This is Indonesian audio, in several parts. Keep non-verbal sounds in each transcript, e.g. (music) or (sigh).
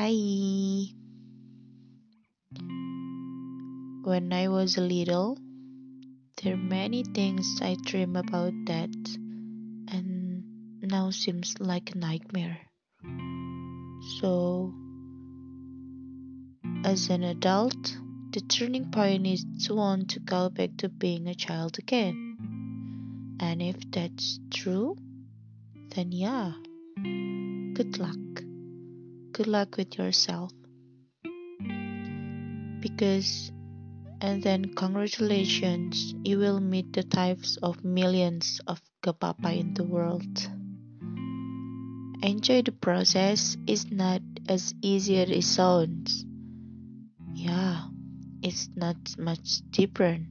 Hai. When I was little, there are many things I dream about that and now seems like a nightmare. So, as an adult, the turning point is to want to go back to being a child again. And if that's true, then yeah, good luck. Good luck with yourself. Because, and then congratulations, you will meet the types of millions of gapapa in the world. Enjoy the process, it's not as easy as it sounds. Yeah, it's not much different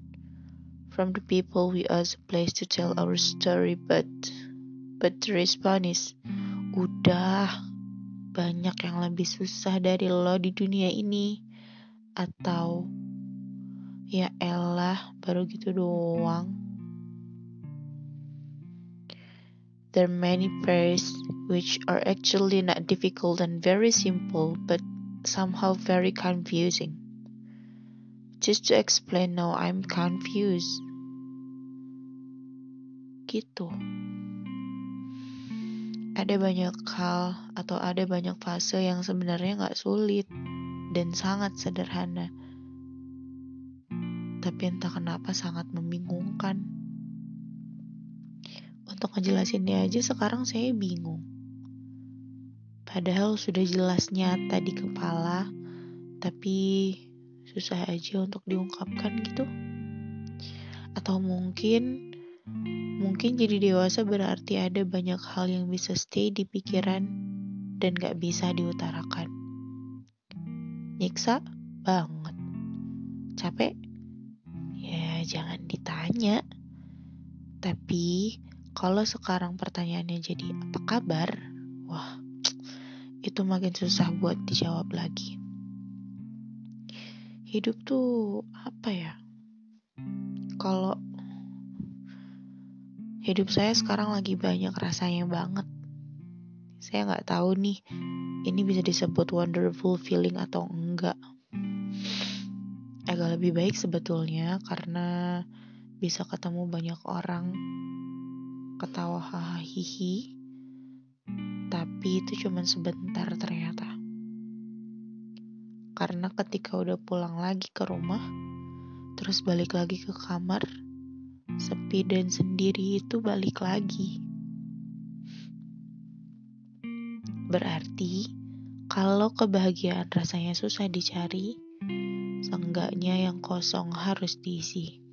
from the people we ask a place to tell our story, but but the response is, udah banyak yang lebih susah dari lo di dunia ini, atau ya elah baru gitu doang. There are many prayers which are actually not difficult and very simple, but somehow very confusing. Just to explain now, I'm confused. Gitu. Ada banyak hal atau ada banyak fase yang sebenarnya nggak sulit dan sangat sederhana. Tapi entah kenapa sangat membingungkan. Untuk ngejelasinnya aja sekarang saya bingung. Padahal sudah jelas nyata di kepala, tapi susah aja untuk diungkapkan gitu. Atau mungkin mungkin jadi dewasa berarti ada banyak hal yang bisa stay di pikiran dan gak bisa diutarakan. Nyiksa banget. Capek? Ya jangan ditanya. Tapi kalau sekarang pertanyaannya jadi apa kabar? Wah, (tsk) itu makin susah buat dijawab lagi. Hidup tuh apa ya? Kalau hidup saya sekarang lagi banyak rasanya banget. Saya nggak tahu nih, ini bisa disebut wonderful feeling atau enggak. Agak lebih baik sebetulnya karena bisa ketemu banyak orang ketawa hahaha tapi itu cuma sebentar ternyata karena ketika udah pulang lagi ke rumah terus balik lagi ke kamar sepi dan sendiri itu balik lagi. Berarti kalau kebahagiaan rasanya susah dicari seenggaknya yang kosong harus diisi.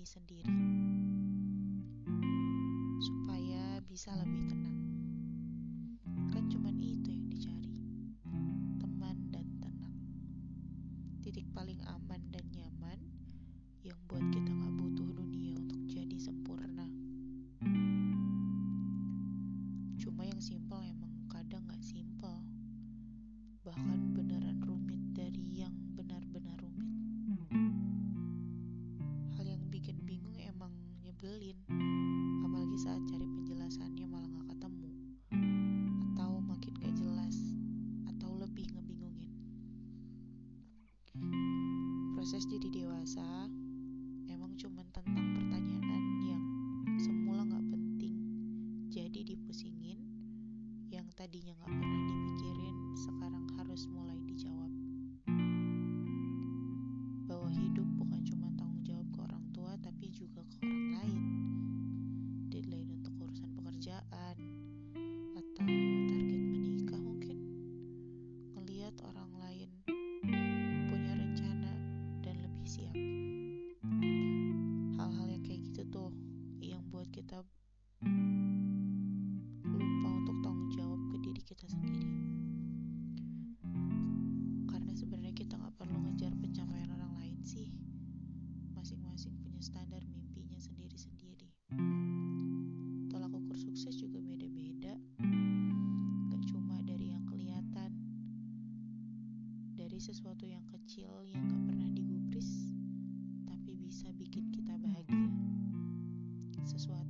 Sendiri. Supaya bisa lebih tenang tadinya gak pernah dipikirin sekarang harus mulai dijawab. Bahwa hidup bukan cuma tanggung jawab ke orang tua tapi juga ke orang lain. Deadline untuk urusan pekerjaan atau target menikah mungkin. Ngelihat orang lain punya rencana dan lebih siap. Hal-hal yang kayak gitu tuh yang buat kita sesuatu yang kecil yang gak pernah digubris tapi bisa bikin kita bahagia. Sesuatu